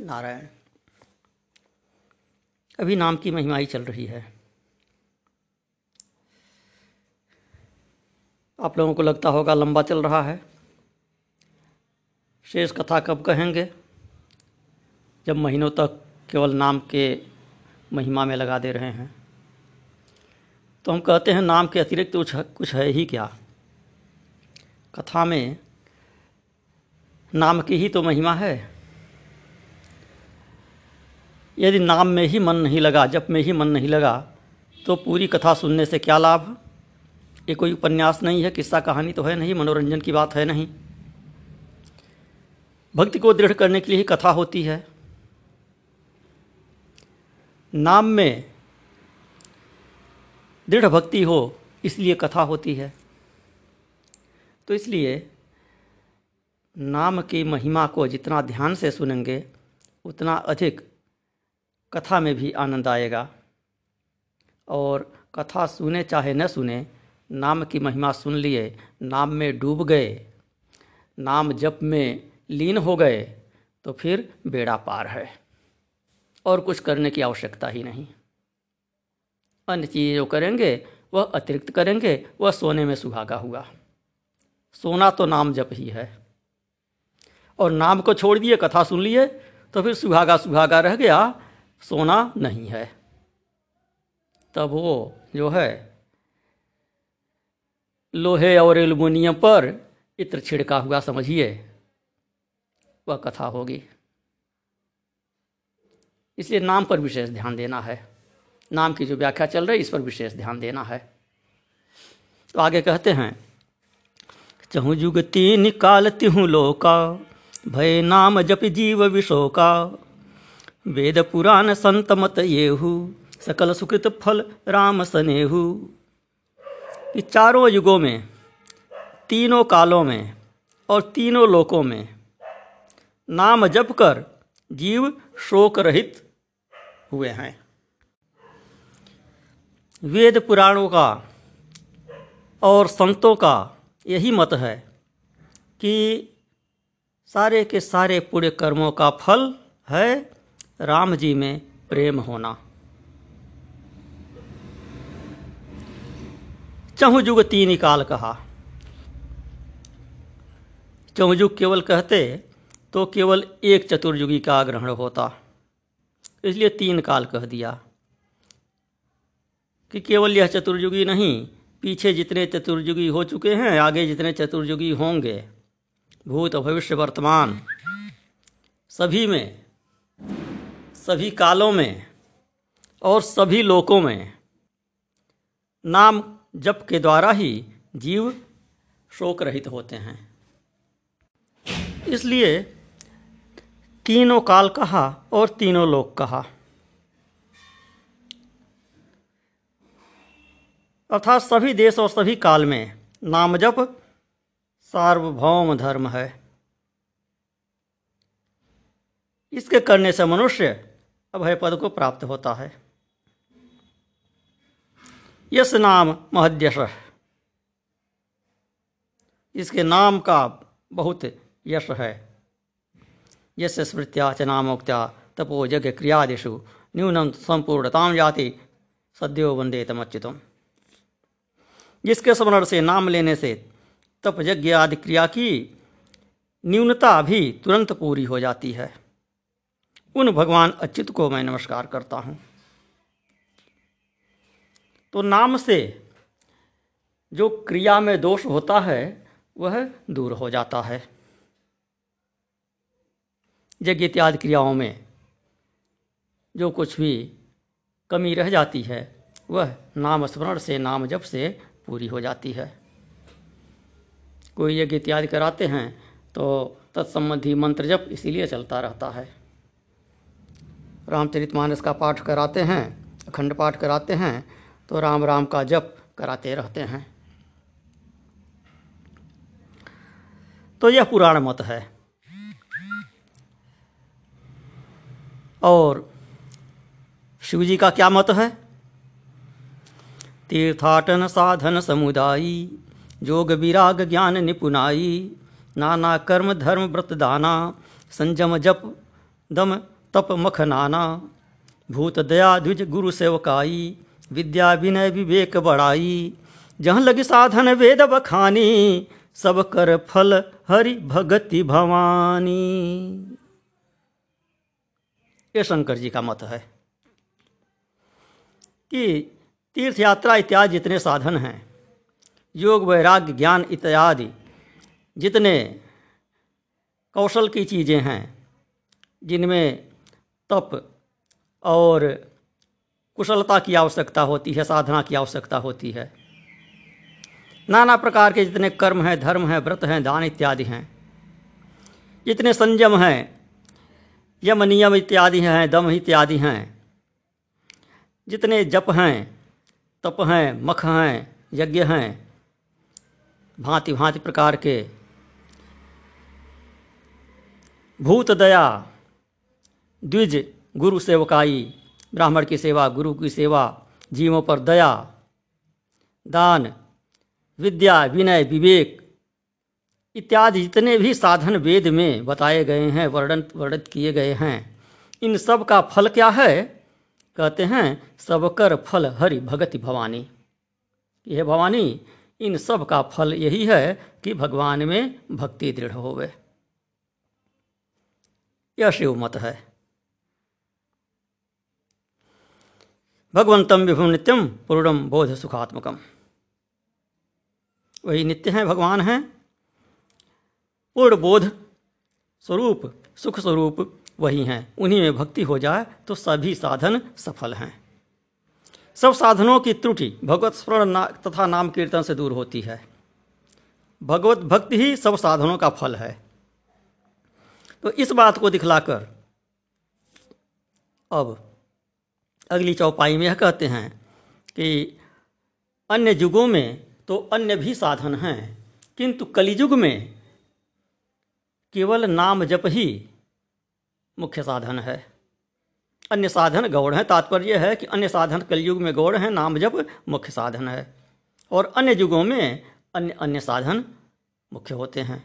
नारायण। अभी नाम की महिमा ही चल रही है। आप लोगों को लगता होगा लंबा चल रहा है। शेष कथा कब कहेंगे? जब महीनों तक केवल नाम के महिमा में लगा दे रहे हैं। तो हम कहते हैं नाम के अतिरिक्त कुछ कुछ है ही क्या? कथा में नाम की ही तो महिमा है। यदि नाम में ही मन नहीं लगा, जप में ही मन नहीं लगा तो पूरी कथा सुनने से क्या लाभ? ये कोई उपन्यास नहीं है, किस्सा कहानी तो है नहीं, मनोरंजन की बात है नहीं। भक्ति को दृढ़ करने के लिए ही कथा होती है। नाम में दृढ़ भक्ति हो, इसलिए कथा होती है। तो इसलिए नाम की महिमा को जितना ध्यान से सुनेंगे, उतना अधिक कथा में भी आनंद आएगा। और कथा सुने चाहे न सुने, नाम की महिमा सुन लिए, नाम में डूब गए, नाम जप में लीन हो गए तो फिर बेड़ा पार है। और कुछ करने की आवश्यकता ही नहीं। अन्य चीज़ें जो करेंगे, वह अतिरिक्त करेंगे, वह सोने में सुहागा हुआ। सोना तो नाम जप ही है। और नाम को छोड़ दिए, कथा सुन लिए तो फिर सुहागा सुहागा रह गया सोना नहीं है। तब वो जो है, लोहे और एल्युमिनियम पर इत्र छिड़का हुआ, समझिए, वह कथा होगी। इसलिए नाम पर विशेष ध्यान देना है। नाम की जो व्याख्या चल रही है, इस पर विशेष ध्यान देना है। तो आगे कहते हैं, चहु जुग तीन काल तिहु लोका, भय नाम जप जीव विशोका। वेद पुराण संत मत येहु, सकल सुकृत फल राम सनेहु। कि चारों युगों में, तीनों कालों में और तीनों लोकों में नाम जप कर जीव शोक रहित हुए हैं। वेद पुराणों का और संतों का यही मत है कि सारे के सारे पुण्य कर्मों का फल है राम जी में प्रेम होना। चहुजुग तीन काल कहा। चहुजुग केवल कहते तो केवल एक चतुर्युगी का ग्रहण होता। इसलिए तीन काल कह दिया। कि केवल यह चतुर्युगी नहीं, पीछे जितने चतुर्युगी हो चुके हैं, आगे जितने चतुर्युगी होंगे। भूत, भविष्य, वर्तमान, सभी में सभी कालों में और सभी लोकों में। नाम जप के द्वारा ही जीव शोक रहित होते हैं। इसलिए तीनों काल कहा और तीनों लोक कहा। अर्थात सभी देश और सभी काल में नाम जप सार्वभौम धर्म है। इसके करने से मनुष्य अभय पद को प्राप्त होता है। यस नाम महद्यश। इसके नाम का बहुत यश है। यश स्मृत्या च नामोक्त्या तपो यज्ञ क्रियादिषु न्यूनम संपूर्णताम जाति सद्यो वंदे तमच्युतम। जिसके स्मरण से नाम लेने से तप यज्ञ आदि क्रिया की न्यूनता भी तुरंत पूरी हो जाती है। उन भगवान अच्युत को मैं नमस्कार करता हूँ। तो नाम से जो क्रिया में दोष होता है, वह दूर हो जाता है। यज्ञ इत्यादि क्रियाओं में जो कुछ भी कमी रह जाती है, वह नाम स्मरण से, नाम जप से पूरी हो जाती है। कोई यज्ञ इत्यादि कराते हैं तो तत्संबंधी मंत्र जप इसीलिए चलता रहता है। रामचरितमानस का पाठ कराते हैं, अखंड पाठ कराते हैं तो राम राम का जप कराते रहते हैं। तो यह पुराण मत है। और शिव जी का क्या मत है? तीर्थाटन साधन समुदायी, जोग विराग ज्ञान निपुणाई नाना कर्म धर्म व्रत दाना संजम जप, दम तप मख नाना, भूत दया द्विज गुरु सेवकाई, विद्या विनय विवेक बड़ाई जहाँ लगी साधन वेद बखानी, सब कर फल हरि भगति भवानी। ये शंकर जी का मत है कि तीर्थ यात्रा इत्यादि जितने साधन हैं, योग, वैराग्य, ज्ञान इत्यादि जितने कौशल की चीज़ें हैं, जिनमें तप और कुशलता की आवश्यकता होती है, साधना की आवश्यकता होती है। नाना प्रकार के जितने कर्म हैं, धर्म हैं, व्रत हैं, दान इत्यादि हैं, जितने संयम हैं, यम नियम इत्यादि हैं, दम इत्यादि हैं, जितने जप हैं, तप हैं, मख हैं, यज्ञ हैं भांति भांति प्रकार के, भूत दया द्विज गुरु सेवकाई, ब्राह्मण की सेवा, गुरु की सेवा, जीवों पर दया, दान, विद्या, विनय, विवेक इत्यादि जितने भी साधन वेद में बताए गए हैं, वर्णन, वर्णित किए गए हैं, इन सब का फल क्या है? कहते हैं सबकर फल हरि भगति भवानी। यह भवानी, इन सब का फल यही है कि भगवान में भक्ति दृढ़ होवे। यह शिव मत है। भगवंतम विभु नित्यम पूर्णम बोध सुखात्मकम वही नित्य हैं भगवान हैं। पूर्ण बोध स्वरूप सुख स्वरूप वही हैं। उन्हीं में भक्ति हो जाए तो सभी साधन सफल हैं। सब साधनों की त्रुटि भगवत स्मरण ना, तथा नाम कीर्तन से दूर होती है। भगवत भक्ति ही सब साधनों का फल है। तो इस बात को दिखलाकर अब अगली चौपाई में यह कहते हैं कि अन्य युगों में तो अन्य भी साधन हैं, किंतु कलियुग में केवल नाम जप ही मुख्य साधन है। अन्य साधन गौड़ हैं, तात्पर्य है कि अन्य साधन कलयुग में गौड़ हैं, नाम जप मुख्य साधन है, और अन्य युगों में अन्य अन्य साधन मुख्य होते हैं।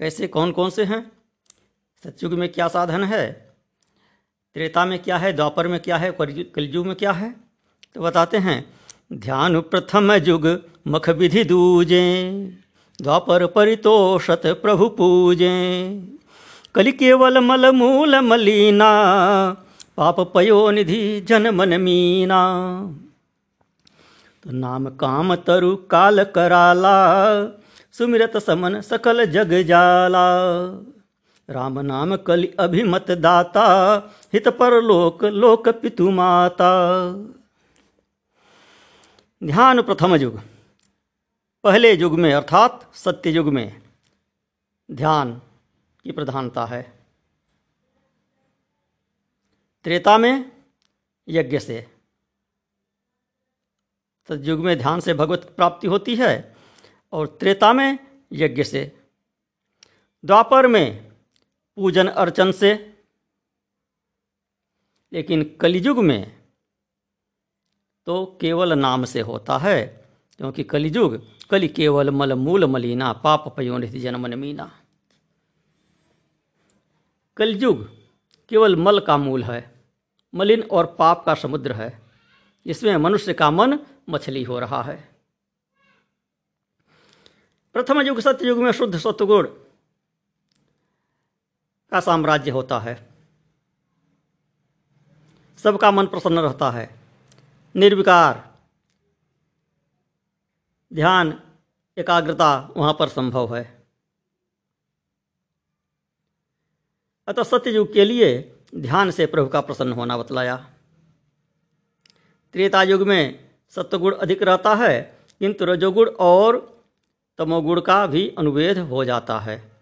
कैसे कौन कौन से हैं? सतयुग में क्या साधन है? त्रेता में क्या है, द्वापर में क्या है कलयुग में क्या है? तो बताते हैं, ध्यान प्रथम युग मख विधि दूजे, द्वापर परितोषत प्रभु पूजे। कलि केवल मल मूल मलीना, पाप पयो निधि जन मन मीना। तो नाम काम तरु काल कराला, सुमिरत समन सकल जग जाला। राम नाम कलि अभिमत दाता हित पर लोक लोक पितु माता। ध्यान प्रथम युग। पहले युग में, अर्थात सत्य युग में, ध्यान की प्रधानता है। त्रेता में, यज्ञ से। सतयुग में ध्यान से भगवत प्राप्ति होती है, और त्रेता में यज्ञ से। द्वापर में पूजन अर्चन से। लेकिन कलियुग में तो केवल नाम से होता है, क्योंकि कलियुग, कलि केवल मल मूल मलिना, पाप पयोनिधि जन्मन मीना कलयुग केवल मल का मूल है, मलिन और पाप का समुद्र है, इसमें मनुष्य का मन मछली हो रहा है। प्रथम युग सत्ययुग में शुद्ध सत्वगुण का साम्राज्य होता है। सबका मन प्रसन्न रहता है। निर्विकार, ध्यान, एकाग्रता वहाँ पर संभव है। अतः सत्ययुग के लिए ध्यान से प्रभु का प्रसन्न होना बतलाया। त्रेता युग में सत्वगुण अधिक रहता है, किंतु रजोगुण और तमोगुण का भी अनुवेद हो जाता है।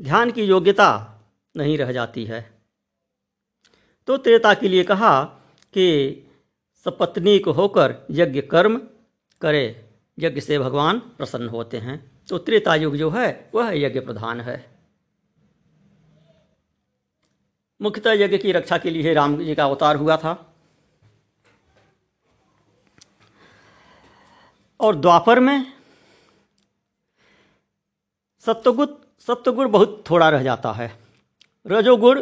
ध्यान की योग्यता नहीं रह जाती है। तो त्रेता के लिए कहा कि सपत्नीक होकर यज्ञ कर्म करे, यज्ञ से भगवान प्रसन्न होते हैं। तो त्रेता युग जो है, वह यज्ञ प्रधान है। मुख्यतः यज्ञ की रक्षा के लिए राम जी का अवतार हुआ था। और द्वापर में सत्वगुण सत्वगुण बहुत थोड़ा रह जाता है। रजोगुण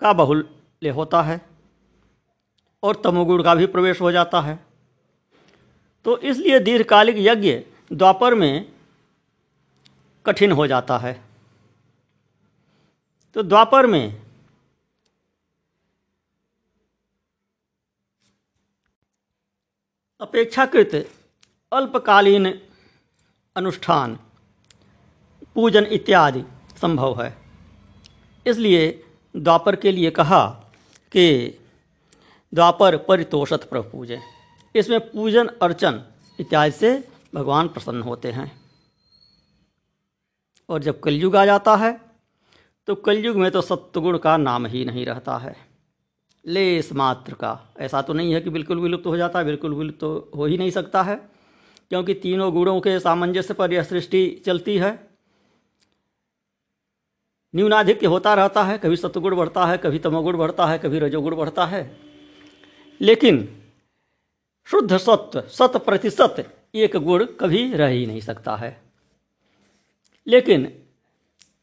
का बहुल्य होता है और तमोगुण का भी प्रवेश हो जाता है। तो इसलिए दीर्घकालिक यज्ञ द्वापर में कठिन हो जाता है। तो द्वापर में अपेक्षाकृत अल्पकालीन अनुष्ठान पूजन इत्यादि संभव है। इसलिए द्वापर के लिए कहा कि द्वापर परितोषत प्रभु पूजे। इसमें पूजन, अर्चन इत्यादि से भगवान प्रसन्न होते हैं। और जब कलयुग आ जाता है तो कलयुग में तो सत्वगुण का नाम ही नहीं रहता है। लेस मात्र का। ऐसा तो नहीं है कि बिल्कुल विलुप्त हो जाता है, बिल्कुल विलुप्त तो हो ही नहीं सकता है, क्योंकि तीनों गुणों के सामंजस्य पर यह सृष्टि चलती है। न्यूनाधिक्य होता रहता है, कभी सत्वगुण बढ़ता है, कभी तमोगुण बढ़ता है, कभी रजोगुण बढ़ता है। लेकिन शुद्ध सत्व शत प्रतिशत एक गुण कभी रह ही नहीं सकता है। लेकिन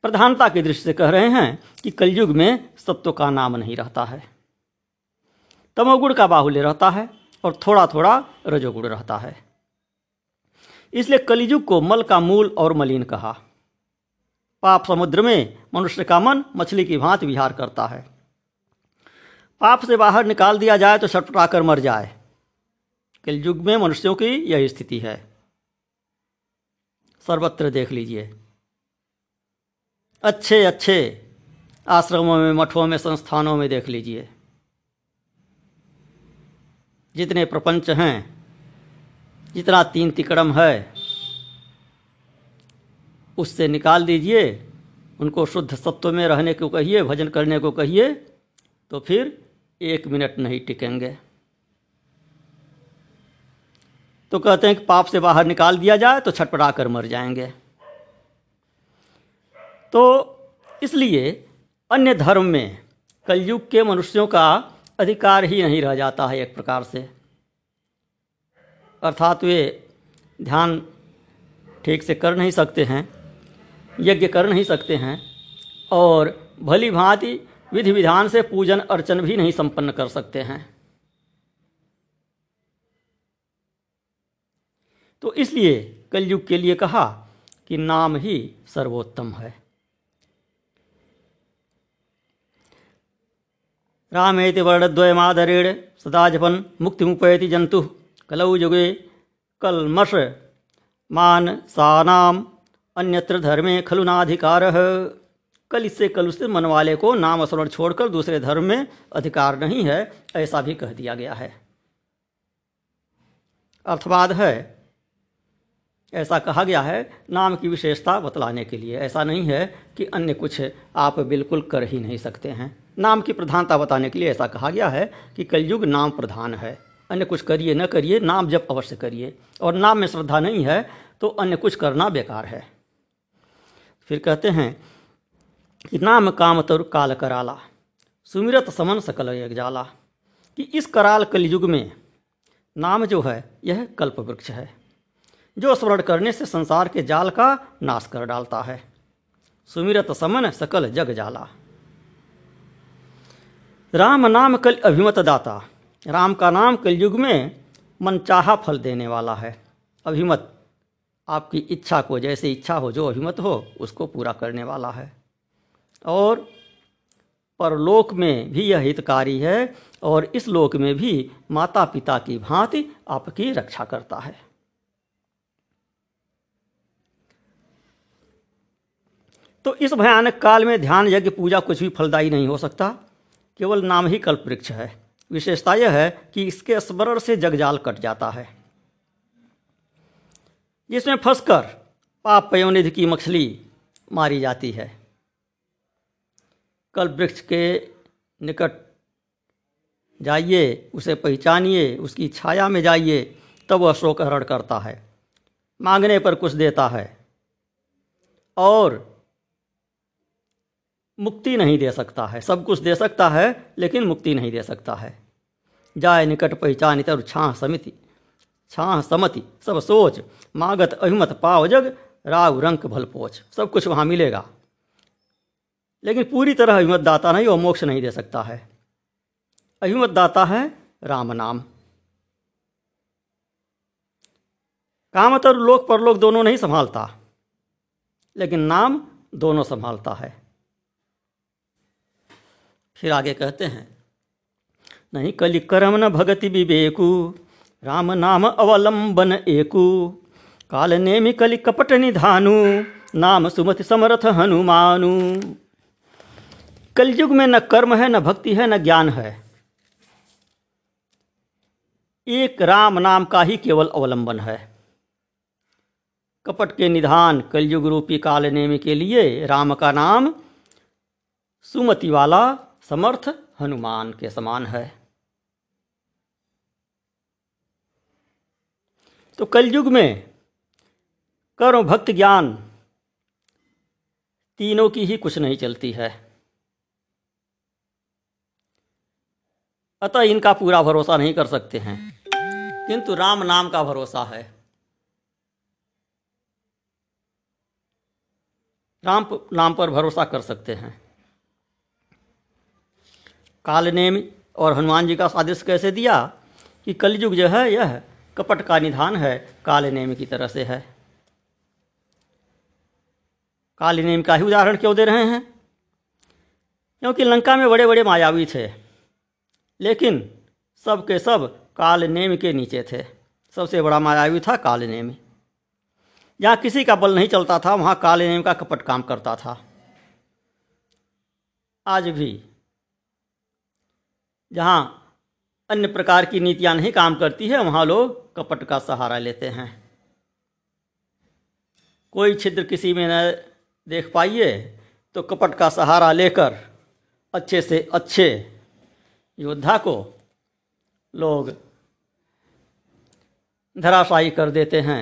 प्रधानता की दृष्टि से कह रहे हैं कि कलयुग में सत्व का नाम नहीं रहता है। तमोगुण का बाहुल्य रहता है और थोड़ा थोड़ा रजोगुण रहता है। इसलिए कलियुग को मल का मूल और मलिन कहा। पाप समुद्र में मनुष्य का मन मछली की भांति विहार करता है। पाप से बाहर निकाल दिया जाए तो छटपटा कर मर जाए। कलयुग में मनुष्यों की यही स्थिति है। सर्वत्र देख लीजिए। अच्छे अच्छे आश्रमों में, मठों में, संस्थानों में देख लीजिए। जितने प्रपंच हैं, जितना तीन तिकड़म है उससे निकाल दीजिए, उनको शुद्ध सत्व में रहने को कहिए, भजन करने को कहिए तो फिर एक मिनट नहीं टिकेंगे। तो कहते हैं कि पाप से बाहर निकाल दिया जाए तो छटपटा कर मर जाएँगे। तो इसलिए अन्य धर्म में कलयुग के मनुष्यों का अधिकार ही नहीं रह जाता है एक प्रकार से। अर्थात वे ध्यान ठीक से कर नहीं सकते हैं। यज्ञ कर नहीं सकते हैं और भली भांति विधि विधान से पूजन अर्चन भी नहीं संपन्न कर सकते हैं। तो इसलिए कलयुग के लिए कहा कि नाम ही सर्वोत्तम है। रामेति वर्णद्वयमादरेण सदा जपन मुक्ति मुपयति जंतु कलौ युगे कलमश मान सानाम अन्यत्र धर्मे खलु नाधिकार। कल इससे कल उससे मन वाले को नाम स्मरण छोड़कर दूसरे धर्म में अधिकार नहीं है, ऐसा भी कह दिया गया है। अर्थवाद है। ऐसा कहा गया है, नाम की विशेषता बतलाने के लिए। ऐसा नहीं है कि अन्य कुछ आप बिल्कुल कर ही नहीं सकते हैं। नाम की प्रधानता बताने के लिए ऐसा कहा गया है कि कलयुग नाम प्रधान है। अन्य कुछ करिए, न करिए, नाम जब अवश्य करिए। और नाम में श्रद्धा नहीं है तो अन्य कुछ करना बेकार है। फिर कहते हैं कि नाम काम तरु काल कराला, सुमिरत समन सकल एक जाला कि इस कराल कलयुग में नाम जो है, यह कल्प वृक्ष है, जो स्मरण करने से संसार के जाल का नाश कर डालता है। सुमिरत समन सकल जग जाला राम नाम कल अभिमत दाता राम का नाम कलयुग में मनचाहा फल देने वाला है। अभिमत आपकी इच्छा को, जैसे इच्छा हो, जो अभिमत हो, उसको पूरा करने वाला है। और परलोक में भी यह हितकारी है, और इस लोक में भी माता पिता की भांति आपकी रक्षा करता है। तो इस भयानक काल में ध्यान यज्ञ पूजा कुछ भी फलदायी नहीं हो सकता, केवल नाम ही कल्प वृक्ष है। विशेषता यह है कि इसके स्मरण से जगजाल कट जाता है। जिसमें फंसकर पाप पयोनिधि की मछली मारी जाती है। कल वृक्ष के निकट जाइए, उसे पहचानिए, उसकी छाया में जाइए, तब वह शोकहरण करता है, मांगने पर कुछ देता है और मुक्ति नहीं दे सकता है। सब कुछ दे सकता है, लेकिन मुक्ति नहीं दे सकता है। जाए निकट पहचान तर छाह समिति। छाह समति, सब सोच, मागत अभिमत पाव जग राव रंक भल पोच सब कुछ वहाँ मिलेगा। लेकिन पूरी तरह अभिमत दाता नहीं और मोक्ष नहीं दे सकता है। अभिमत दाता है राम नाम। कामत और लोक परलोक दोनों नहीं संभालता, लेकिन नाम दोनों संभालता है। फिर आगे कहते हैं, नहीं कलि करम न भगति विवेकु राम नाम अवलंबन एकु। काल नेमि कलि कपट निधानु। नाम सुमति समर्थ हनुमानु। कलयुग में न कर्म है, न भक्ति है, न ज्ञान है। एक राम नाम का ही केवल अवलंबन है। कपट के निधान कलयुग रूपी काल नेमि के लिए राम का नाम सुमति वाला समर्थ हनुमान के समान है। तो कलयुग में कर्म भक्त ज्ञान तीनों की ही कुछ नहीं चलती है। अतः इनका पूरा भरोसा नहीं कर सकते हैं। किंतु राम नाम का भरोसा है। राम नाम पर भरोसा कर सकते हैं। काल नेम और हनुमान जी का सादृश्य कैसे दिया कि कलयुग जो है, यह कपट का निधान है काल नेम की तरह से है। काल नेम का ही उदाहरण क्यों दे रहे हैं? क्योंकि लंका में बड़े बड़े मायावी थे, लेकिन सब के सब काल नेम के नीचे थे। सबसे बड़ा मायावी था काल नेमी जहाँ किसी का बल नहीं चलता था, वहाँ काल नेम का कपट काम करता था। आज भी जहाँ अन्य प्रकार की नीतियाँ नहीं काम करती है, वहाँ लोग कपट का सहारा लेते हैं। कोई छिद्र किसी में न देख पाइए तो कपट का सहारा लेकर अच्छे से अच्छे योद्धा को लोग धराशायी कर देते हैं,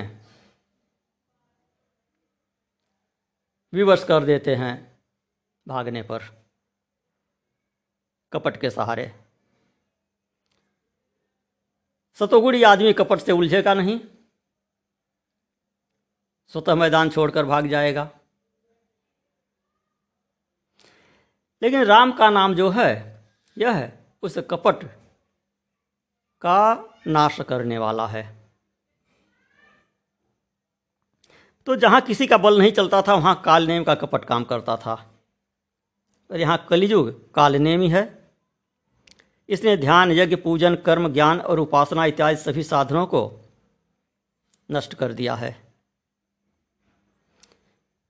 विवश कर देते हैं भागने पर कपट के सहारे। सतोगुड़ी आदमी कपट से उलझेगा नहीं? स्वतः मैदान छोड़कर भाग जाएगा। लेकिन राम का नाम जो है, यह है, उस कपट का नाश करने वाला है। तो जहाँ किसी का बल नहीं चलता था, वहाँ कालनेम का कपट काम करता था। और यहाँ कालनेम ही है। इसने ध्यान, यज्ञ, पूजन, कर्म, ज्ञान और उपासना इत्यादि सभी साधनों को नष्ट कर दिया है।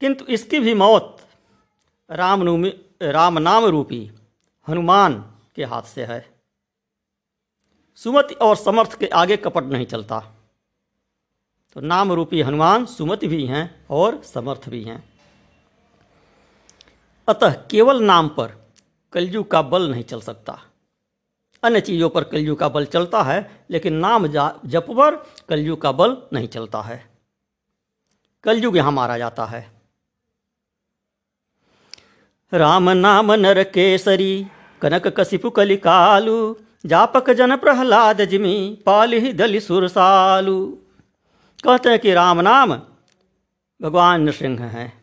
किंतु इसकी भी मौत राम राम नाम रूपी हनुमान के हाथ से है। सुमति और समर्थ के आगे कपट नहीं चलता। तो नाम रूपी हनुमान, सुमति भी हैं और समर्थ भी हैं। अतः केवल नाम पर कलयुग का बल नहीं चल सकता। अन्य चीज़ों पर कलयुग का बल चलता है, लेकिन नाम जप पर कलयुग का बल नहीं चलता है। कलयुग यहाँ मारा जाता है। राम नाम नर केसरी, कनक कसिपु कलिकालु, जापक जन प्रहलाद जिमी, पाली दलि सुरसालु कहते हैं कि राम नाम भगवान नृसिंह है।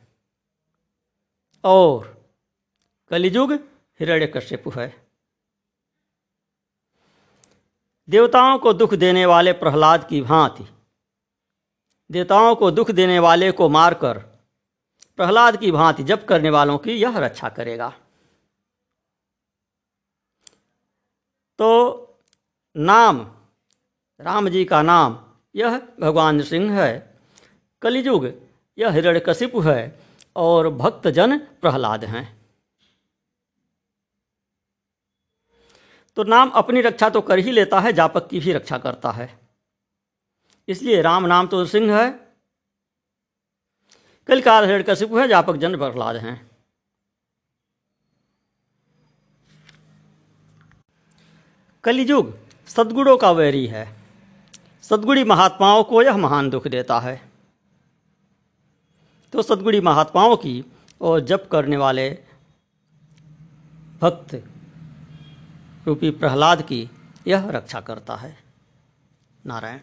और कलिजुग हिरण्यकश्यपु है। देवताओं को दुख देने वाले प्रहलाद की भांति। देवताओं को दुख देने वाले को मारकर प्रहलाद की भांति जप करने वालों की यह रक्षा करेगा। तो नाम, राम जी का नाम, यह भगवान सिंह है। कलिजुग यह हिरण्यकशिपु है और भक्तजन प्रहलाद हैं। तो नाम अपनी रक्षा तो कर ही लेता है, जापक की भी रक्षा करता है। इसलिए राम नाम तो सिंह है। कल काल हिरण्यकशिपु है, जापक जन प्रहलाद हैं। कलिजुग सदगुणों का वैरी है। सदगुणी महात्माओं को यह महान दुख देता है। तो सदगुणी महात्माओं की और जप करने वाले भक्त रूपी प्रहलाद की यह रक्षा करता है। नारायण।